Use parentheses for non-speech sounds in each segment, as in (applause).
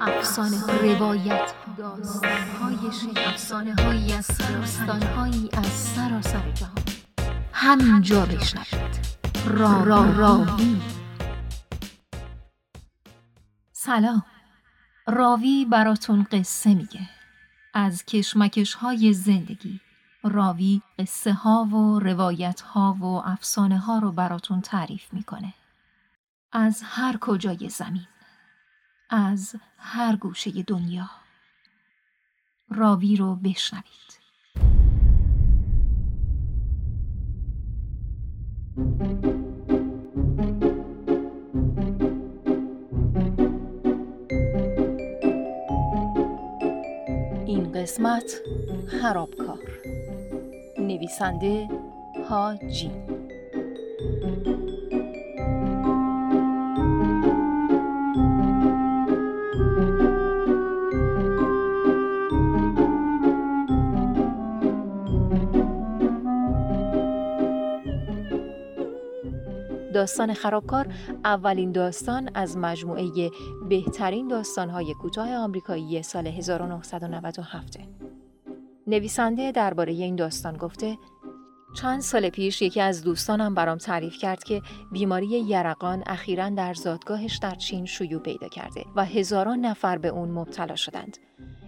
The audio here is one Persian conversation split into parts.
افسانه روایت داستان های افسانه هایی از داستان هایی از سراسر جهان. همینجا بشنوید. را را راوی. سلام. راوی براتون قصه میگه. از کشمکش های زندگی. راوی قصه ها و روایت ها و افسانه ها رو براتون تعریف می‌کنه. از هر کجای زمین. از هر گوشه دنیا. راوی رو بشنوید. این قسمت خرابکار. نویسنده ها داستان خرابکار اولین داستان از مجموعه بهترین داستانهای کوتاه آمریکایی سال 1997 نویسنده درباره این داستان گفته چند سال پیش یکی از دوستانم برام تعریف کرد که بیماری یرقان اخیرا در زادگاهش در چین شیوع پیدا کرده و هزاران نفر به اون مبتلا شدند.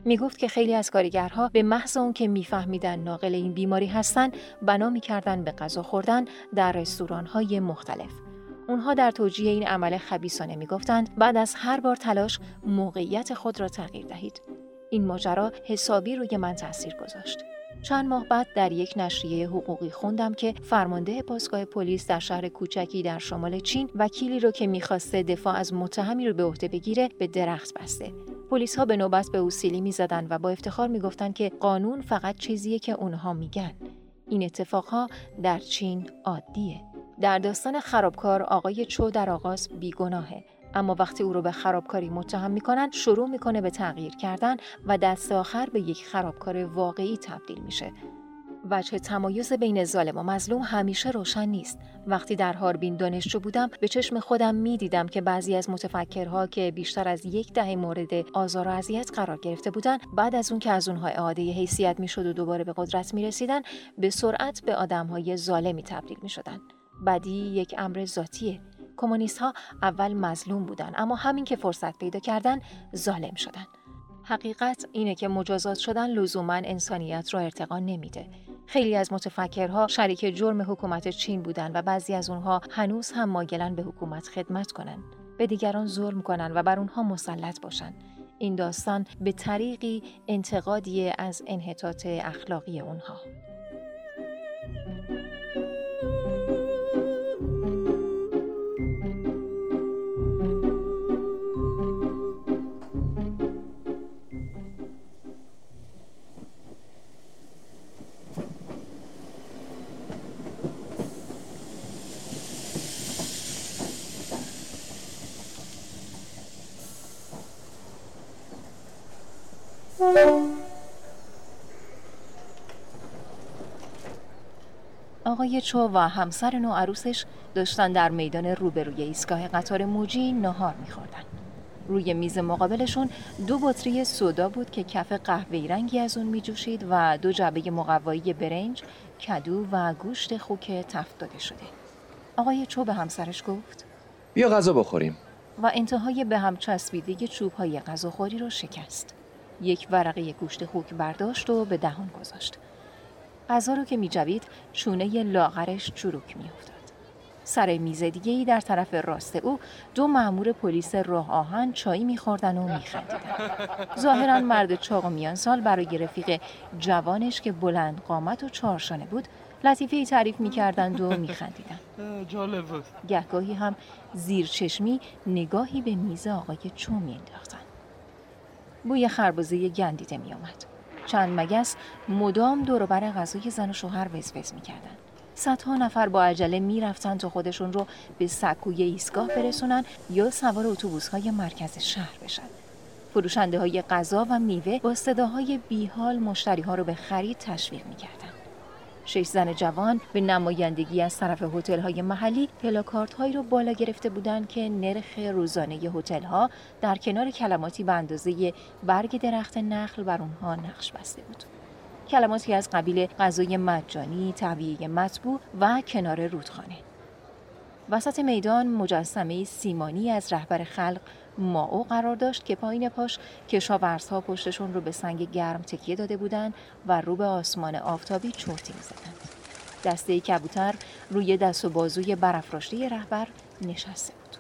می گفت که خیلی از کارگرها به محض اون که میفهمیدن ناقل این بیماری هستن بنا می‌کردن به غذا خوردن در رستوران مختلف. اونها در توجیه این عمل خبیسانه می‌گفتند بعد از هر بار تلاش موقعیت خود را تغییر دهید. این ماجرا حسابی روی من تاثیر گذاشت. چند ماه بعد در یک نشریه حقوقی خوندم که فرمانده پاسگاه پلیس در شهر کوچکی در شمال چین وکیلی رو که می‌خواسته دفاع از متهمی رو به عهده بگیره به درخت بسته. پلیس ها به نوبت به او سیلی می‌زدند و با افتخار می‌گفتند که قانون فقط چیزیه که اونها میگن. این اتفاقها در چین عادیه. در داستان خرابکار آقای چو در آغاز بیگناهه اما وقتی او رو به خرابکاری متهم می‌کنن شروع می‌کنه به تغییر کردن و دست آخر به یک خرابکار واقعی تبدیل میشه وجه تمایز بین ظالم و مظلوم همیشه روشن نیست. وقتی در هاربین دانشجو بودم به چشم خودم می‌دیدم که بعضی از متفکرها که بیشتر از یک دهه مورد آزار و اذیت قرار گرفته بودند بعد از اون که از اونها اعاده حیثیت می‌شد و دوباره به قدرت می‌رسیدن به سرعت به آدمهای ظالمی تبدیل می‌شدند. بدی یک امر ذاتیه. کمونیست ها اول مظلوم بودن اما همین که فرصت پیدا کردن ظالم شدن. حقیقت اینه که مجازات شدن لزوما انسانیت را ارتقا نمیده. خیلی از متفکرها شریک جرم حکومت چین بودند و بعضی از اونها هنوز هم مایلن به حکومت خدمت کنند به دیگران ظلم کنند و بر اونها مسلط باشند این داستان به طریقی انتقادی از انحطاط اخلاقی اونها. آقای چو و همسر نو عروسش داشتن در میدان روبروی ایستگاه قطار موجی نهار میخوردن. روی میز مقابلشون دو بطری سودا بود که کف قهوه‌ای رنگی از اون میجوشید و دو جعبه مقوایی برنج، کدو و گوشت خوک تفت داده شده. آقای چو به همسرش گفت: بیا غذا بخوریم. و انتهای به هم چسبیده چوب های غذاخوری رو شکست. یک ورقه گوشت خوک برداشت و به دهان گذاشت. غذا رو که میجوید چونه لاغرش چروک میافتاد. سر میز دیگه ای در طرف راست او دو مأمور پلیس راه آهن چایی میخوردن و میخندیدن. ظاهرا مرد چاق و میان سال برای رفیق جوانش که بلند قامت و چارشانه بود لطیفه ای تعریف می‌کردند و میخندیدن. جالب بود. گهگاهی هم زیر چشمی نگاهی به میز آقای چو میانداختن بوی خربزه گندیده میآمد. چند مگس مدام بر غذای زن و شوهر وزوز می‌کردن صدها نفر با عجله می‌رفتن تا خودشون رو به سکوی ایستگاه برسونن یا سوار اتوبوس های مرکز شهر بشن. فروشنده های غذا و میوه با صداهای بیحال مشتری ها رو به خرید تشویق می‌کردن شش زن جوان به نمایندگی از طرف های محلی پلاکارت هایی رو بالا گرفته بودند که نرخ روزانه هتل ها در کنار کلماتی به اندازه برگ درخت نخل بر اونها نقش بسته بود. کلماتی از قبیل غذای مجانی، طبیعی مطبوع و کنار رودخانه. وسط میدان مجسمه سیمانی از رهبر خلق ماو قرار داشت که پایین پاش کشاورزها پشتشون رو به سنگ گرم تکیه داده بودند و رو به آسمان آفتابی چرتی می‌زدند. دسته کبوتر روی دست و بازوی برافراشته رهبر نشسته بود.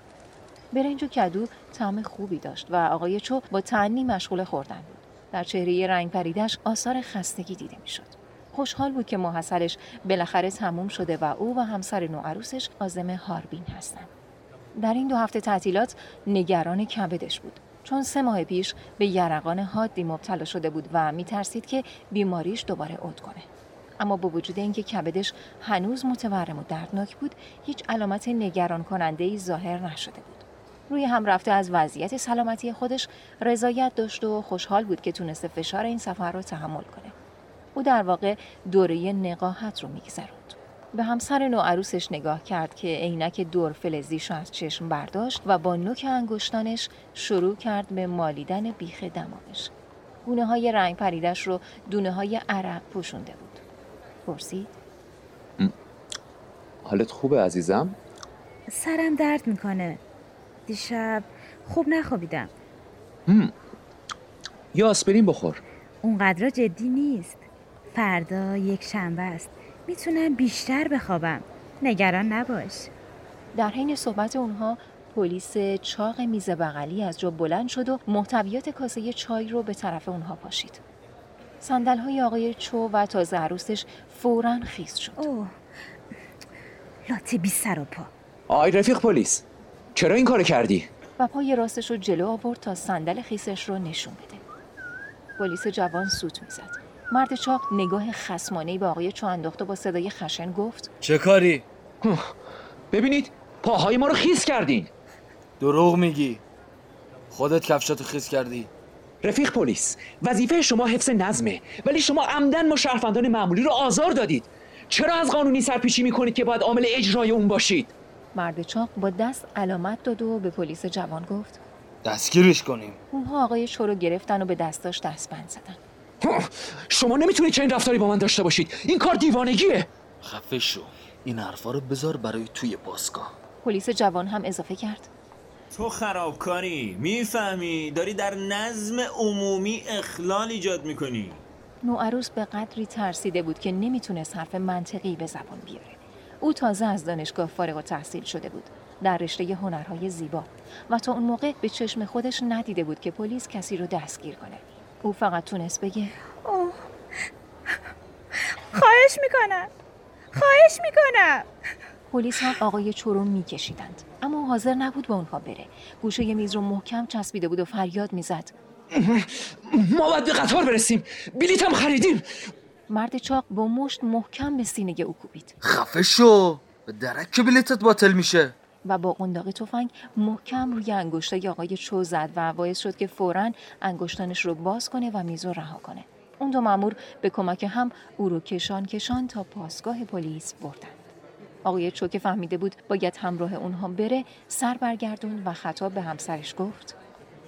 برنج و کدو طعم خوبی داشت و آقای چو با تنی مشغول خوردن بود. در چهره رنگ پریدش آثار خستگی دیده می‌شد. خوشحال بود که محصلش بالاخره تموم شده و او و همسر نوعروسش آزم هاربین هستند. در این دو هفته تعطیلات نگران کبدش بود. چون سه ماه پیش به یرقان حادی مبتلا شده بود و میترسید که بیماریش دوباره عود کنه. اما با وجود اینکه کبدش هنوز متورم و دردناک بود هیچ علامت نگران کننده ای ظاهر نشده بود. روی هم رفته از وضعیت سلامتی خودش رضایت داشت و خوشحال بود که تونسته فشار این سفر رو تحمل کنه. او در واقع دوره نقاهت رو میگذروند. به همسر نوعروسش نگاه کرد که عینک دور فلزیش از چشم برداشت و با نوک انگشتانش شروع کرد به مالیدن بیخ دماغش. گونه های رنگ پریدش رو دونه های عرق پوشونده بود. پرسید؟ حالت خوبه عزیزم؟ سرم درد می‌کنه. دیشب خوب نخوابیدم. یا آسپرین بخور. اونقدر جدی نیست. فردا یک شنبه است. می‌تونم بیشتر بخوابم. نگران نباش. در حین صحبت اونها پلیس چاق میز بغلی از جا بلند شد و محتویات کاسه چای رو به طرف اونها پاشید. صندل های آقای چو و تازه عروسش فورا خیز شد. اوه. لاته بی سر و پا. آی رفیق پلیس چرا این کار کردی؟ و پای راستش رو جلو آورد تا صندل خیسش رو نشون بده. پلیس جوان سوت می‌زد. مرد چاق نگاه خسمانه به آقای چو انداخت و با صدای خشن گفت چه کاری؟ ببینید پاهای ما رو خیس کردین. دروغ میگی. خودت کفشاتو خیس کردی. رفیق پلیس وظیفه شما حفظ نظمه ولی شما عمدن ما شهروندان معمولی رو آزار دادید. چرا از قانونی سرپیچی می‌کنید که باید عامل اجرای اون باشید؟ مرد چاق با دست علامت داد و به پلیس جوان گفت دستگیرش کنیم. اونها آقای چو رو گرفتن و به دستاش دستبند زدن. شما نمی‌تونید چه این رفتاری با من داشته باشید. این کار دیوانگیه. خفه شو. این حرفا رو بذار برای توی باسگاه پلیس جوان هم اضافه کرد. تو خرابکاری می‌فهمی؟ داری در نظم عمومی اخلال ایجاد می‌کنی. نوعروس به قدری ترسیده بود که نمی‌تونست حرف منطقی به زبان بیاره. او تازه از دانشگاه فارغ و تحصیل شده بود در رشته هنرهای زیبا. و تا اون موقع به چشم خودش ندیده بود که پلیس کسی رو دستگیر کنه. او فقط تونست بگه. اوه. خواهش می‌کنم. خواهش می‌کنم. پلیس هم آقای چورو میکشیدند. اما حاضر نبود به اونها بره. گوشه میز رو محکم چسبیده بود و فریاد می‌زد. ما باید به قطار برسیم. بلیت هم خریدیم. مرد چاق با مشت محکم به سینه او کوبید. خفه شو. به درک که بلیتت باطل میشه. و با قنداق تفنگ محکم روی انگشتای آقای چو زد و باعث شد که فورا انگشتانش رو باز کنه و میز رو رها کنه. اون دو مامور به کمک هم او رو کشان کشان تا پاسگاه پلیس بردن آقای چو که فهمیده بود باید همراه اونها بره سر برگردون و خطاب به همسرش گفت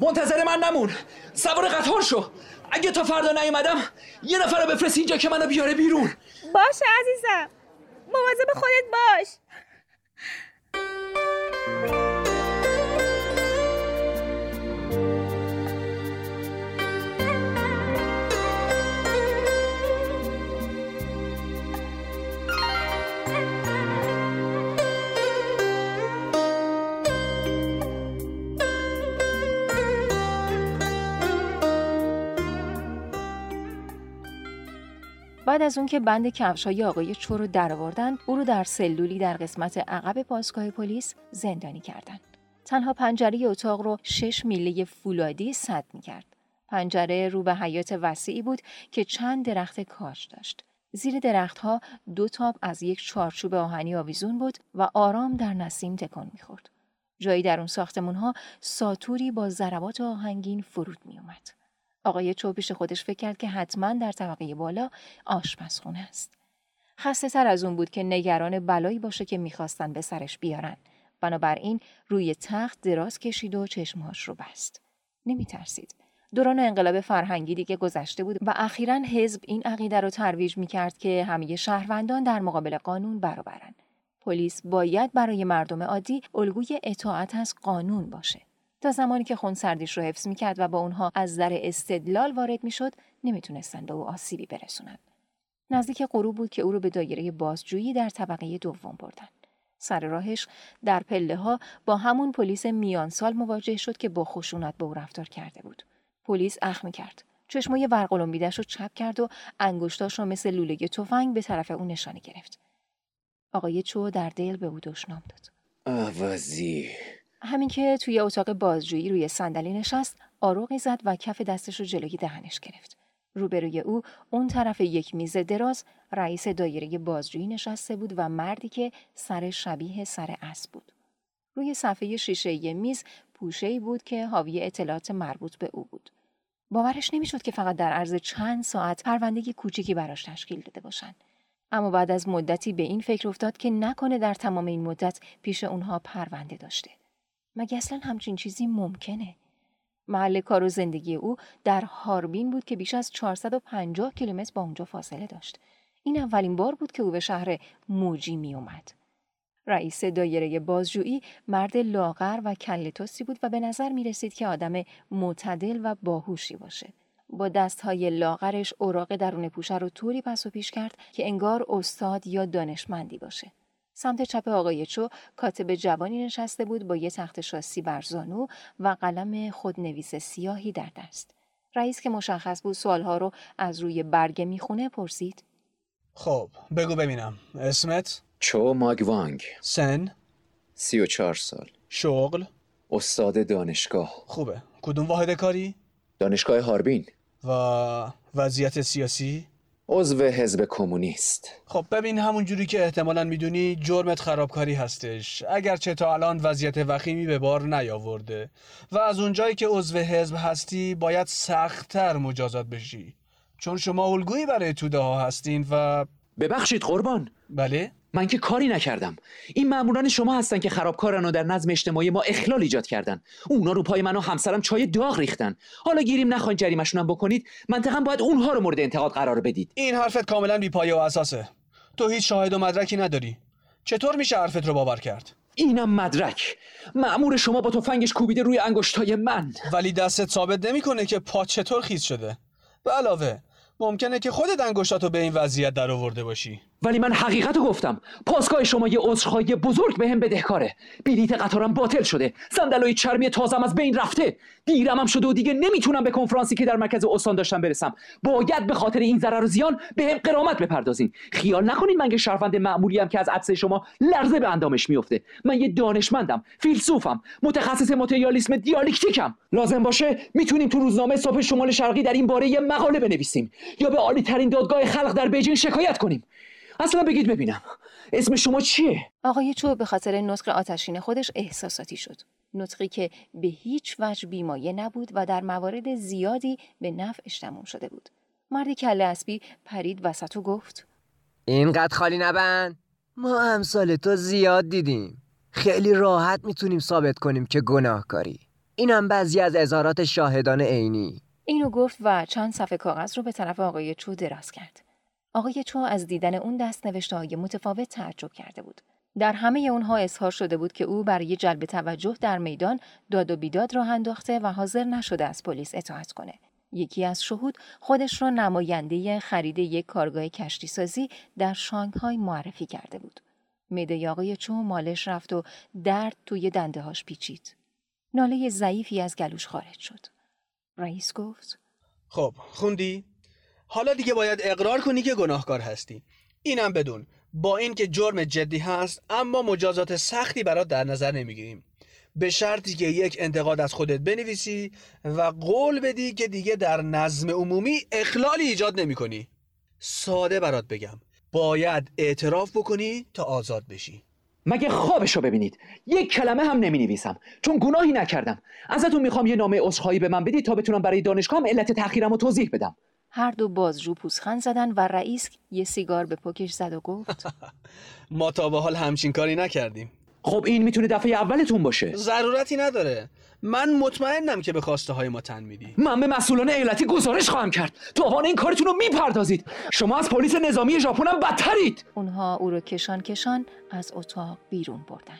منتظر من نمون. سوار قطار شو. اگه تا فردا نیومدم یه نفر رو بفرست اینجا که منو بیاره بیرون. باشه عزیزم. مواظب خودت باش. Bye. بعد از اون که بند کفشای آقای چو رو درآوردن او رو در سلولی در قسمت عقب پاسگاه پلیس زندانی کردند تنها پنجره اتاق رو شش میله فولادی صد می کرد. پنجره رو به حیات وسیعی بود که چند درخت کاج داشت. زیر درختها دو تاب از یک چارچوب آهنی آویزون بود و آرام در نسیم تکان می‌خورد. جایی در اون ساختمون ها ساتوری با ضربات آهنگین فرود می اومد. آقای چو پیش خودش فکر کرد که حتما در طبقه بالا آشپزخونه است. خسته تر از اون بود که نگران بلایی باشه که می‌خواستن به سرش بیارن. بنابراین روی تخت دراز کشید و چشمهاش رو بست. نمیترسید. دوران انقلاب فرهنگی دیگه گذشته بود و اخیرا حزب این عقیده رو ترویج می‌کرد که همه شهروندان در مقابل قانون برابرن. پلیس باید برای مردم عادی الگوی اطاعت از قانون باشه. تا زمانی که خونسردیش رو حفظ می‌کرد و با اونها از در استدلال وارد می‌شد نمی‌تونستن به او آسیبی برسونن. نزدیک غروب بود که او رو به دایره بازجویی در طبقه دوم بردن. سر راهش در پله ها با همون پلیس میان سال مواجه شد که با خشونت به او رفتار کرده بود. پلیس اخم کرد. چشمای ورقلومیدش رو چپ کرد و انگشتاش رو مثل لوله تفنگ به طرف او نشانه گرفت. آقای چو در دل به او دشنام داد. آوازی همین که توی اتاق بازجویی روی صندلی نشست، آروغی زد و کف دستش رو جلوی دهنش گرفت. روبروی او اون طرف یک میز دراز رئیس دایره بازجویی نشسته بود و مردی که سر شبیه سر اسب بود. روی صفحه شیشه میز پوشه‌ای بود که حاوی اطلاعات مربوط به او بود. باورش نمی‌شد که فقط در عرض چند ساعت پروندگی کوچیکی براش تشکیل داده باشند. اما بعد از مدتی به این فکر افتاد که نکنه در تمام این مدت پیش اونها پرونده داشته. مگه اصلا همچین چیزی ممکنه؟ محل کار و زندگی او در هاربین بود که بیش از 450 کیلومتر با اونجا فاصله داشت. این اولین بار بود که او به شهر موجی می اومد. رئیس دایره بازجویی مرد لاغر و کلتوسی بود و به نظر می رسید که آدم معتدل و باهوشی باشه. با دستهای لاغرش اوراق درون پوشه رو طوری پس و پیش کرد که انگار استاد یا دانشمندی باشه. سمت چپ آقای چو کاتب جوانی نشسته بود با یه تخت شاسی بر زانو و قلم خودنویس سیاهی در دست. رئیس که مشخص بود سوالها رو از روی برگه می‌خونه پرسید. خب بگو ببینم اسمت؟ چو ماگوانگ سن؟ سی و چهار سال شغل؟ استاد دانشگاه خوبه کدوم واحد کاری؟ دانشگاه هاربین و وضعیت سیاسی؟ عضو حزب کمونیست. خب ببین همون جوری که احتمالا می‌دونی جرمت خرابکاری هستش. اگرچه تا الان وضعیت وخیمی به بار نیاورده و از اونجایی که عضو حزب هستی باید سختتر مجازات بشی. چون شما الگویی برای توده ها هستین و ببخشید قربان. بله؟ من که کاری نکردم. این ماموران شما هستن که خرابکارن و در نظم اجتماعی ما اخلال ایجاد کردن. اونا رو پای من و همسرم چای داغ ریختن. حالا گیریم نخواین جریمشون هم بکنید. منطقا باید اونها رو مورد انتقاد قرار بدید. این حرفت کاملا بی پایه و اساسه. تو هیچ شاهد و مدرکی نداری. چطور میشه حرفت رو باور کرد؟ اینم مدرک. مأمور شما با تفنگش کوبیده روی انگشتای من. ولی دستت ثابت نمی‌کنه که پا چطور خیز شده. به علاوه ممکنه که خودت انگشتاتو به این وضعیت در آورده باشی. ولی من حقیقت رو گفتم. پاسگاه شما یه عذرخواهی بزرگ به هم بدهکاره بلیت قطارم باطل شده. صندلای چرمی تازم از بین رفته. دیرم هم شده و دیگه نمی‌تونم به کنفرانسی که در مرکز استان داشتم برسم. باید به خاطر این ضرر و زیان به هم قرامت بپردازین. خیال نکنید من که شرفند معمولی هم که از عدسه شما لرزه به اندامش میفته. من یه دانشمندم فیلسوفم متخصص ماتریالیسم دیالکتیکم. لازم باشه می‌تونیم تو روزنامه صبح شمال شرقی در این باره یه مقاله بنویسیم یا به عالی ترین دادگاه خلق در بیجین شکایت کنیم. اصلا بگید ببینم اسم شما چیه؟ آقای چو به خاطر نطق آتشین خودش احساساتی شد. نطقی که به هیچ وجه بیمایه نبود و در موارد زیادی به نفعش تموم شده بود. مردی کله اسبی پرید وسط و گفت اینقدر خالی نبند ما امثال تو زیاد دیدیم خیلی راحت می‌تونیم ثابت کنیم که گناهکاری اینم بعضی از اظهارات شاهدان عینی اینو گفت و چند صفحه کاغذ رو به طرف آقای چو دراز کرد. آقای چو از دیدن اون دست نوشته متفاوت تعجب کرده بود. در همه اونها اظهار شده بود که او برای جلب توجه در میدان داد و بیداد راه انداخته و حاضر نشده از پلیس اطاعت کنه. یکی از شهود خودش را نماینده خرید یک کارگاه کشتی سازی در شانگهای معرفی کرده بود. میده آقای چو مالش رفت و درد توی دنده هاش پیچید. ناله ضعیفی از گلوش خارج شد. رئیس گفت خب خوندی حالا دیگه باید اقرار کنی که گناهکار هستی. اینم بدون. با اینکه جرم جدی هست اما مجازات سختی برات در نظر نمی‌گیریم. به شرطی که یک انتقاد از خودت بنویسی و قول بدی که دیگه در نظم عمومی اخلالی ایجاد نمی کنی. ساده برات بگم. باید اعتراف بکنی تا آزاد بشی. مگه خوابشو ببینید؟ یک کلمه هم نمی نویسم چون گناهی نکردم. ازتون می‌خوام یه نامه عذرخواهی به من بدید تا بتونم برای دانشگاهم علت تأخیرم رو توضیح بدم. هر دو بازجو پوزخند زدن و رئیس یه سیگار به پکش زد و گفت. (laughs) ما تا به حال همچین کاری نکردیم. خب این می‌تونه دفعه اولتون باشه. ضرورتی نداره. من مطمئنم که به خواسته های ما تن میدی. من به مسئولان ایالتی گزارش خواهم کرد. توان این کارتون رو می‌پردازید. شما از پلیس نظامی ژاپن هم بدترید. اونها او رو کشان کشان از اتاق بیرون بردن.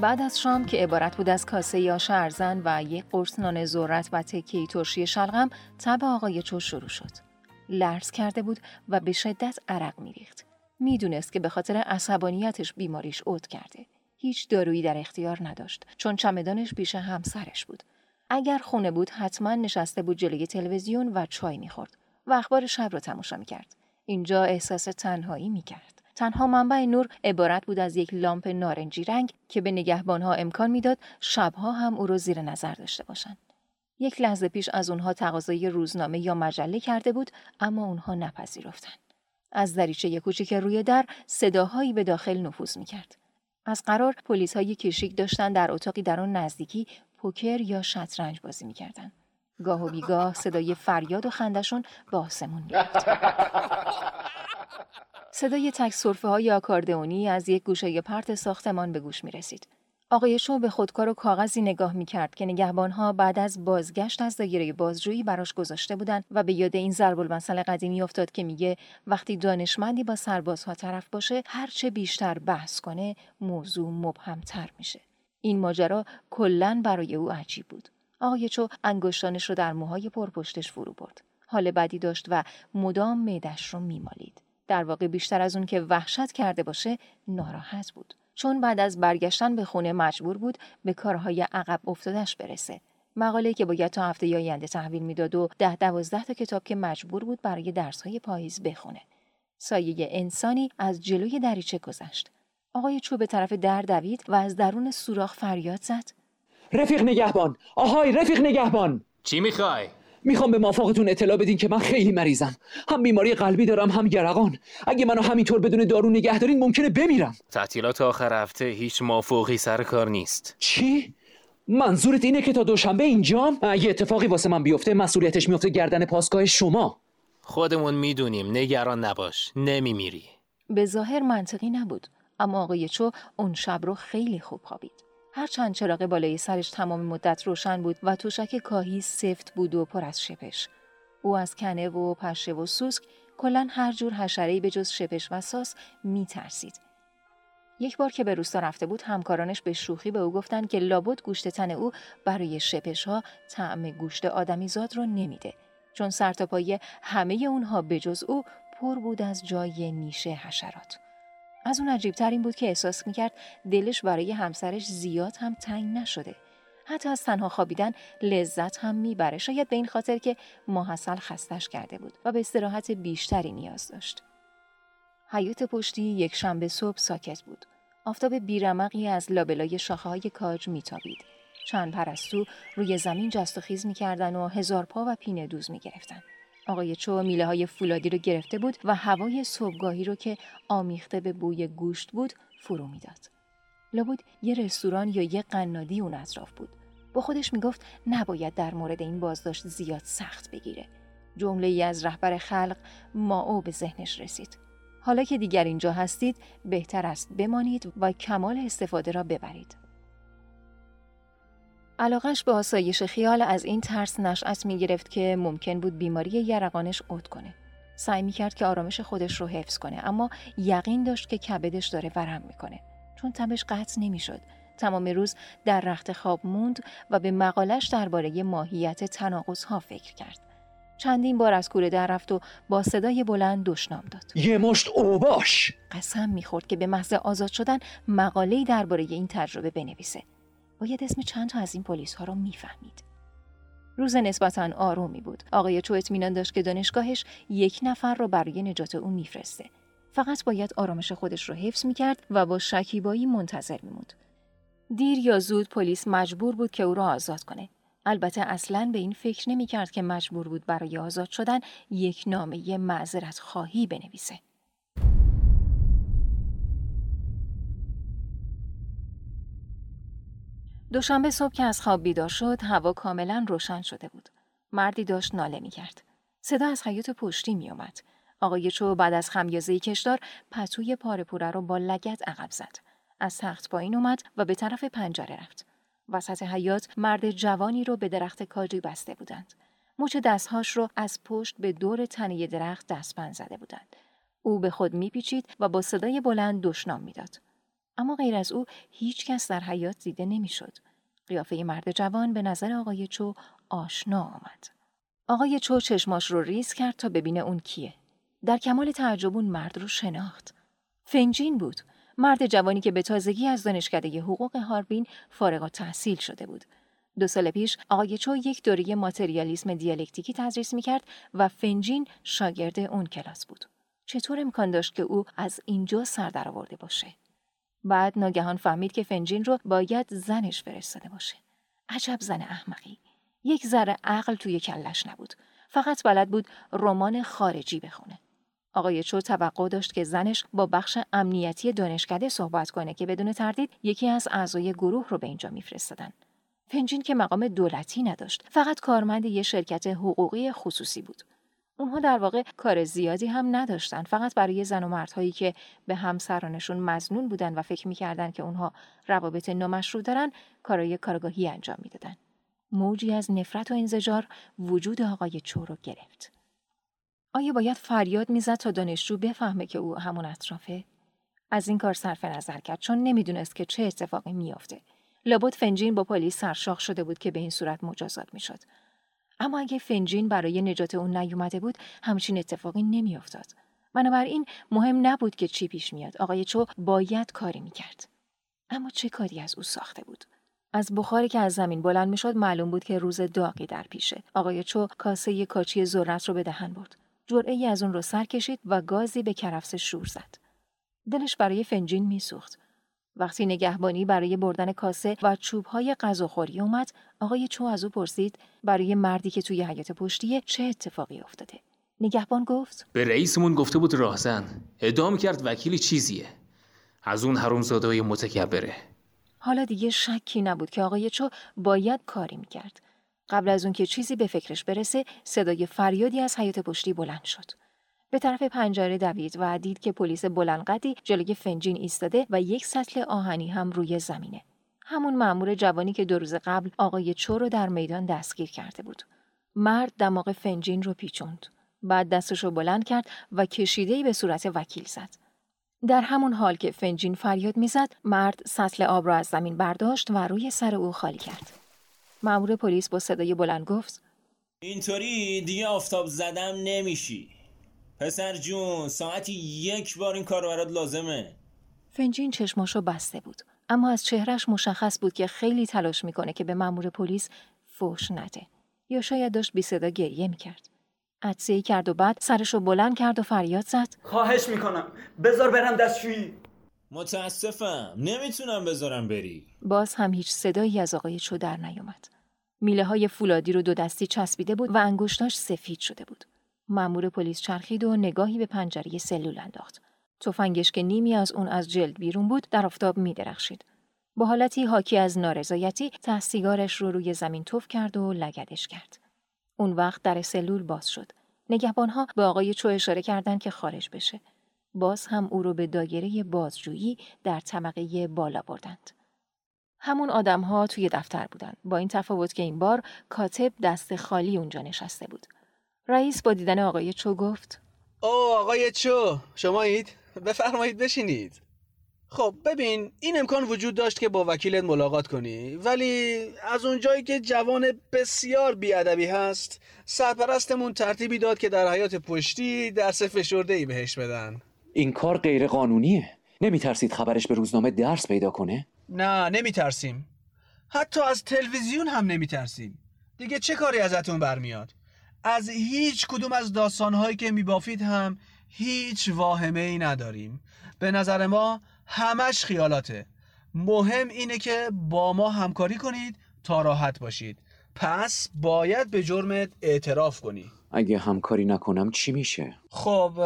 بعد از شام که عبارت بود از کاسه یا شرزن و یک قرص نان ذرت و تکیه ترشی شلغم تب آقای چو شروع شد. لرز کرده بود و به شدت عرق میریخت. می‌دونست که به خاطر عصبانیتش بیماریش عود کرده. هیچ دارویی در اختیار نداشت چون چمدانش پیش همسرش بود. اگر خونه بود حتما نشسته بود جلوی تلویزیون و چای می‌خورد و اخبار شب را تماشا می‌کرد. اینجا احساس تنهایی می‌کرد. تنها منبع نور عبارت بود از یک لامپ نارنجی رنگ که به نگهبانها امکان می‌داد شبها هم او را زیر نظر داشته باشند. یک لحظه پیش از اونها تقاضای روزنامه یا مجله کرده بود اما اونها نپذیرفتند. از دریچه کوچیک روی در صداهایی به داخل نفوذ می‌کرد. از قرار پلیس های کشیک داشتن در اتاقی در آن نزدیکی پوکر یا شطرنج بازی می‌کردند. گاه و بیگاه صدای فریاد و خندشون به آسمون می‌رفت. (laughs) صدای تک صرفه های آکاردئونی از یک گوشه پرت ساختمان به گوش می رسید. آقای شو به خودکار و کاغذی نگاه می کرد که نگهبانها بعد از بازگشت از دایره بازجویی براش گذاشته بودند و به یاد این ضرب المثل قدیمی افتاد که میگه وقتی دانشمندی با سربازها طرف باشه هرچه بیشتر بحث کنه موضوع مبهمتر میشه. این ماجرا کلا برای او عجیب بود. آقای چو انگشتانش رو در موهای پرپشتش فرو برد. حال بدی داشت و مدام معدش رو میمالید. در واقع بیشتر از اون که وحشت کرده باشه ناراحت بود. چون بعد از برگشتن به خونه مجبور بود به کارهای عقب افتادش برسه. مقاله که باید تا هفته آینده تحویل می‌داد و ده دوازده تا کتاب که مجبور بود برای درسهای پاییز بخونه. سایه انسانی از جلوی دریچه گذشت. آقای چوب به طرف در دوید و از درون سوراخ فریاد زد. رفیق نگهبان! آهای رفیق نگهبان! چی می‌خوای؟ می‌خوام به مافاقتون اطلاع بدین که من خیلی مریضم. هم بیماری قلبی دارم هم گرقان. اگه منو همینطور بدون دارو نگه دارین ممکنه بمیرم. تعطیلات آخر هفته هیچ مافوقی سر کار نیست. چی؟ منظورت اینه که تا دوشنبه اینجام اگه اتفاقی واسه من بیفته مسئولیتش میفته گردن پاسگاه شما. خودمون می‌دونیم نگران نباش. نمیمیری. به ظاهر منطقی نبود اما آقای چو اون شب رو خیلی خوب خوابید. هرچند چراغ بالای سرش تمام مدت روشن بود و توشک کاهی سفت بود و پر از شپش. او از کنه و پشه و سوسک کلا هر جور حشره‌ای به جز شپش و ساس می ترسید. یک بار که به روستا رفته بود همکارانش به شوخی به او گفتند که لابد گوشت تن او برای شپش ها طعم گوشت آدمیزاد رو نمیده چون سرتاپایی همه اونها به جز او پر بود از جای نیشه حشرات. از اون عجیبتر این بود که احساس می‌کرد دلش برای همسرش زیاد هم تنگ نشده. حتی از تنها خوابیدن لذت هم می‌بره شاید به این خاطر که ماحصل خستش کرده بود و به استراحت بیشتری نیاز داشت. حیات پشتی یک شنبه صبح ساکت بود. آفتاب بیرمقی از لابلای شاخه های کاج میتابید. چند پرستو روی زمین جست و خیز می‌کردن و هزار پا و پینه دوز می‌گرفتن. آقای چو میله های فولادی رو گرفته بود و هوای صبحگاهی رو که آمیخته به بوی گوشت بود فرو می‌داد. لابد یه رستوران یا یه قنادی اون اطراف بود. با خودش می‌گفت نباید در مورد این بازداشت زیاد سخت بگیره. جمله ای از رهبر خلق ما او به ذهنش رسید. حالا که دیگر اینجا هستید بهتر است بمانید و کمال استفاده را ببرید. علاقش به آسایش خیال از این ترس نشأت می گرفت که ممکن بود بیماری یرقانش عود کنه. سعی می کرد که آرامش خودش رو حفظ کنه اما یقین داشت که کبدش داره ورم می‌کنه چون تبش قطع نمی‌شد. تمام روز در رخت خواب موند و به مقالش درباره ماهیت تناقض ها فکر کرد. چندین بار از کوره در رفت و با صدای بلند دشنام داد. یه مشت اوباش قسم می‌خورد که به محض آزاد شدن مقاله‌ای درباره این تجربه بنویسه. باید اسم چند تا از این پلیس ها رو می‌فهمید. روز نسبتا آرومی بود. آقای چو اطمینان داشت که دانشگاهش یک نفر رو برای نجات او میفرسته. فقط باید آرامش خودش رو حفظ می‌کرد و با شکیبایی منتظر میموند. دیر یا زود پلیس مجبور بود که او را آزاد کنه. البته اصلا به این فکر نمی کرد که مجبور بود برای آزاد شدن یک نامه معذرت خواهی بنویسه. دوشنبه صبح که از خواب بیدار شد هوا کاملا روشن شده بود. مردی داشت ناله می کرد. صدا از حیات پشتی می اومد. آقای چو بعد از خمیازه کشدار پتوی پاره رو با لگت عقب زد. از تخت پایین اومد و به طرف پنجره رفت. وسط حیات مرد جوانی رو به درخت کاجی بسته بودند. مچ دستهاش رو از پشت به دور تنه درخت دستبند زده بودند. او به خود میپیچید و با صدای بلند دشنام می‌داد. اما غیر از او هیچ کس در حیات دیده نمی‌شد. قیافه مرد جوان به نظر آقای چو آشنا آمد. آقای چو چشماش رو ریز کرد تا ببینه اون کیه. در کمال تعجب اون مرد رو شناخت. فنجین بود. مرد جوانی که به تازگی از دانشکده حقوق هاربین فارغ تحصیل شده بود. دو سال پیش آقای چو یک دوره ماتریالیسم دیالکتیکی تدریس می‌کرد و فنجین شاگرد اون کلاس بود. چطور امکان داشت که او از اینجا سر درآورده باشه؟ بعد ناگهان فهمید که فنجین رو باید زنش فرستاده باشه. عجب زن احمقی. یک ذره عقل توی کلش نبود. فقط بلد بود رمان خارجی بخونه. آقای چو توقع داشت که زنش با بخش امنیتی دانشکده صحبت کنه که بدون تردید یکی از اعضای گروه رو به اینجا میفرستادن. فنجین که مقام دولتی نداشت، فقط کارمند یه شرکت حقوقی خصوصی بود. اونها در واقع کار زیادی هم نداشتن فقط برای زن و مردهایی که به همسرانشون مزنون بودن و فکر می‌کردن که اونها روابط نامشروع دارن کارای کارگاهی انجام می‌دادن. موجی از نفرت و انزجار وجود آقای چو رو گرفت. آیا باید فریاد می‌زد تا دانشجو بفهمه که او همون اطرافه؟ از این کار صرف نظر کرد چون نمی‌دونست که چه اتفاقی میافته. لابد فنجین با پلیس سرشاخ شده بود که به این صورت مجازات می‌شد. اما اگه فنجین برای نجات اون نیومده بود همچین اتفاقی نمیافتاد. بنابراین مهم نبود که چی پیش میاد. آقای چو باید کاری می‌کرد. اما چه کاری از او ساخته بود؟ از بخاری که از زمین بلند می‌شد معلوم بود که روز داغی در پیشه. آقای چو کاسه کاچی ذرت رو به دهن برد. جرعه از اون رو سر کشید و گازی به کرفس شور زد. دلش برای فنجین میسوخت. وقتی نگهبانی برای بردن کاسه و چوبهای غذاخوری اومد، آقای چو از او پرسید برای مردی که توی حیات پشتیه چه اتفاقی افتاده. نگهبان گفت به رئیسمون گفته بود راهزن. ادام کرد وکیلی چیزیه. از اون حرومزاده‌های متکبره. حالا دیگه شکی نبود که آقای چو باید کاری می‌کرد. قبل از اون که چیزی به فکرش برسه صدای فریادی از حیات پشتی بلند شد. به طرف پنجره دوید و دید که پلیس بلندقدی جلوی فنجین ایستاده و یک سطل آهنی هم روی زمینه. همون مأمور جوانی که دو روز قبل آقای چو رو در میدان دستگیر کرده بود. مرد دماغ فنجین رو پیچوند. بعد دستش رو بلند کرد و کشیده‌ای به صورت وکیل زد. در همون حال که فنجین فریاد می‌زد مرد سطل آب را از زمین برداشت و روی سر او خالی کرد. مأمور پلیس با صدای بلند گفت اینطوری دیگه آفتاب زدم نمیشی. پسر جون ساعتی یک بار این کار برات لازمه. فنجین چشماشو بسته بود. اما از چهرش مشخص بود که خیلی تلاش می‌کنه که به مأمور پلیس فوش نده. یا شاید داشت بی صدا گریه می‌کرد. عدسه کرد و بعد سرشو بلند کرد و فریاد زد. خواهش می‌کنم. بذار برم دستشویی. متاسفم. نمی‌تونم بذارم بری. باز هم هیچ صدایی از آقای چو در نیومد. میله های فولادی رو دو دستی چسبیده بود و انگشتاش سفید شده بود. مأمور پلیس چرخید و نگاهی به پنجره سلول انداخت تفنگش که نیمی از اون از جلد بیرون بود در آفتاب میدرخشید با حالتی حاکی از نارضایتی ته سیگارش رو روی زمین توف کرد و لگدش کرد اون وقت در سلول باز شد نگهبانها به آقای چو اشاره کردند که خارج بشه باز هم او رو به دایره بازجویی در طبقه بالا بردند. همون آدمها توی دفتر بودند. با این تفاوت که این بار کاتب دست خالی اونجا نشسته بود. رئیس با دیدن آقای چو گفت او آقای چو شمایید؟ بفرمایید بشینید. خب ببین این امکان وجود داشت که با وکیلت ملاقات کنی ولی از اونجایی که جوان بسیار بیادبی هست سرپرستمون ترتیبی داد که در حیات پشتی درس فشرده ای بهش بدن. این کار غیر قانونیه نمیترسید خبرش به روزنامه درس پیدا کنه؟ نه نمیترسیم. حتی از تلویزیون هم نمیترسیم. دیگه چه کاری ازتون برمیاد؟ از هیچ کدوم از داستانهایی که میبافید هم هیچ واهمه ای نداریم. به نظر ما همش خیالاته. مهم اینه که با ما همکاری کنید تا راحت باشید. پس باید به جرمت اعتراف کنی. اگه همکاری نکنم چی میشه؟ خب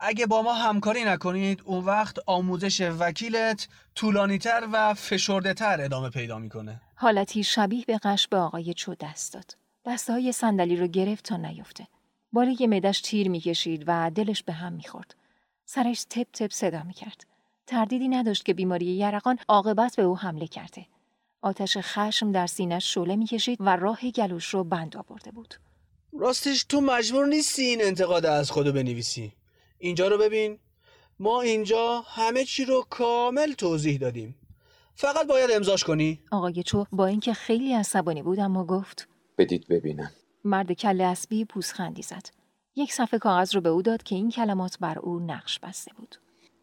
اگه با ما همکاری نکنید اون وقت آموزش وکیلت طولانیتر و فشرده تر ادامه پیدا می‌کنه. حالتی شبیه به قش به آقای چو دست داد. دسته های صندلی رو گرفت تا نیفته. بالای مدش تیر می‌کشید و دلش به هم می‌خورد. سرش تپ تپ صدا می‌کرد. تردیدی نداشت که بیماری یرقان عاقبت به او حمله کرده. آتش خشم در سینش شعله می‌کشید و راه گلوش رو بند آورده بود. راستش تو مجبور نیستی این انتقاد از خودو بنویسی. اینجا رو ببین. ما اینجا همه چی رو کامل توضیح دادیم. فقط باید امضاش کنی. آقای چو با اینکه خیلی عصبانی بود اما گفت بدید ببینم. مرد کل اسبی پوزخندی زد. یک صفحه کاغذ رو به او داد که این کلمات بر او نقش بسته بود.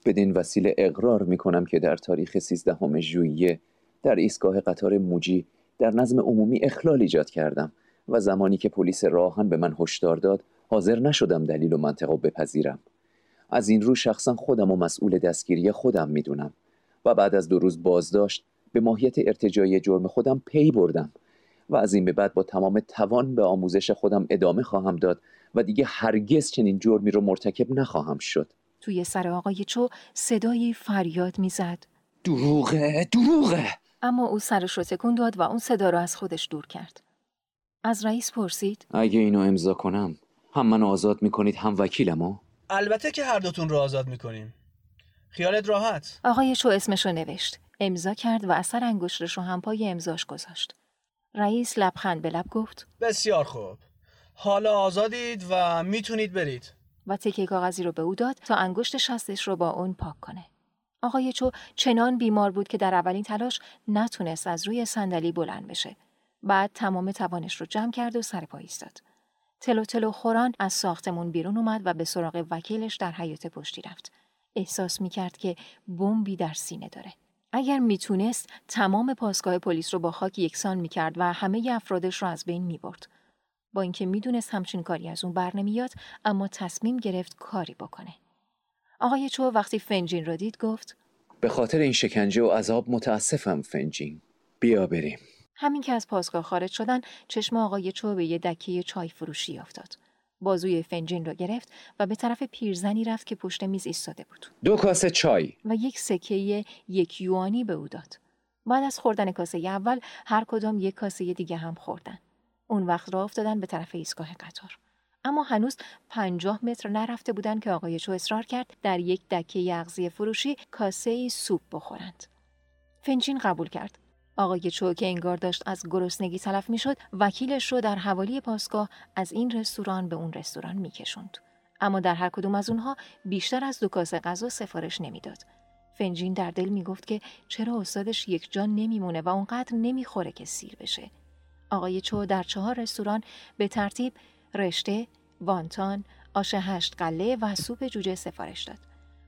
بدین وسیله اقرار می کنم که در تاریخ 13 ژوئیه در ایستگاه قطار موجی در نظم عمومی اخلال ایجاد کردم و زمانی که پلیس راهن به من هشدار داد حاضر نشدم دلیل و منطقه بپذیرم. از این رو شخصا خودم و مسئول دستگیری خودم می‌دونم و بعد از دو روز بازداشت به ماهیت ارتجای جرم خودم پی بردم. و از این به بعد با تمام توان به آموزش خودم ادامه خواهم داد و دیگه هرگز چنین جرمی رو مرتکب نخواهم شد. توی سر آقای چو صدایی فریاد می‌زد. دروغه دروغه! اما او سرش رو تکون داد و اون صدا رو از خودش دور کرد. از رئیس پرسید. اگه اینو امضا کنم هم منو آزاد می‌کنید هم وکیلمو؟ البته که هر دوتون رو آزاد می‌کنیم. خیالت راحت. آقای چو اسمش رو نوشت. امضا کرد و اثر انگشتش رو هم پای امضاش گذاشت. رئیس لبخند به لب گفت. بسیار خوب. حالا آزادید و می‌تونید برید. و تکه کاغذی رو به او داد تا انگشت شستش رو با اون پاک کنه. آقای چو چنان بیمار بود که در اولین تلاش نتونست از روی صندلی بلند بشه. بعد تمام توانش رو جمع کرد و سر پا ایستاد. تلو تلو خوران از ساختمون بیرون اومد و به سراغ وکیلش در حیات پشتی رفت. احساس می‌کرد که بمبی در سینه داره. اگر می‌تونست تمام پاسگاه پلیس رو با خاک یکسان می‌کرد و همه افرادش رو از بین می‌برد. با اینکه می‌دونست همچین کاری از اون بر نمیاد اما تصمیم گرفت کاری بکنه. آقای چو وقتی فنجین رو دید گفت به خاطر این شکنجه و عذاب متاسفم فنجین. بیا بریم. همین که از پاسگاه خارج شدن چشم آقای چو به یه دکه چای فروشی افتاد. بازوی فنجین را گرفت و به طرف پیرزنی رفت که پشت میز ایستاده بود. دو کاسه چای و یک سکه یک یوانی به او داد. بعد از خوردن کاسه اول هر کدام یک کاسه دیگه هم خوردن. اون وقت راه افتادن به طرف ایستگاه قطار. اما هنوز پنجاه متر نرفته بودن که آقای چو اصرار کرد در یک دکه یغزی فروشی کاسه سوپ بخورند. فنجین قبول کرد. آقای چو که انگار داشت از گرسنگی تلف می‌شد وکیلش رو در حوالی پاسگاه از این رستوران به اون رستوران میکشوند. اما در هر کدوم از اونها بیشتر از دو کاسه غذا سفارش نمی‌داد. فنجین در دل می‌گفت که چرا استادش یک جان نمیمونه و اونقدر نمی‌خوره که سیر بشه. آقای چو در چهار رستوران به ترتیب رشته، وانتان، آش هشت قله و سوپ جوجه سفارش داد.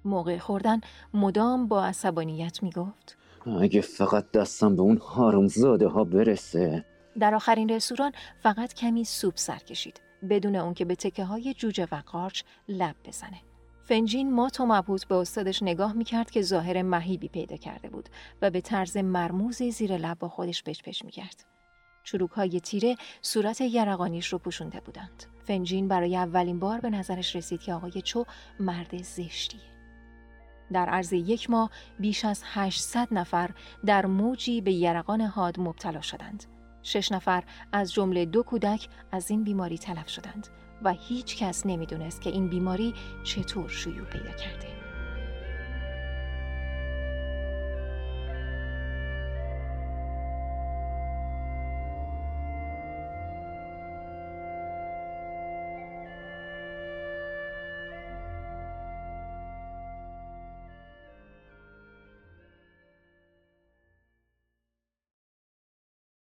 موقع خوردن مدام با عصبانیت می‌گفت. اگه فقط دستم به اون هارمزاده ها برسه. در آخرین رستوران فقط کمی سوپ سر کشید. بدون اون که به تکه های جوجه و قارچ لب بزنه. فنجین مات و مبهوت به استادش نگاه می‌کرد که ظاهر مهیبی پیدا کرده بود و به طرز مرموزی زیر لب با خودش پچ می‌کرد. چروک های تیره صورت یرقانیش رو پوشونده بودند. فنجین برای اولین بار به نظرش رسید که آقای چو مرد زشتیه. در عرض یک ماه بیش از 800 نفر در موجی به یرقان حاد مبتلا شدند. شش نفر از جمله دو کودک از این بیماری تلف شدند و هیچ کس نمی‌دونست که این بیماری چطور شیوع پیدا کرده.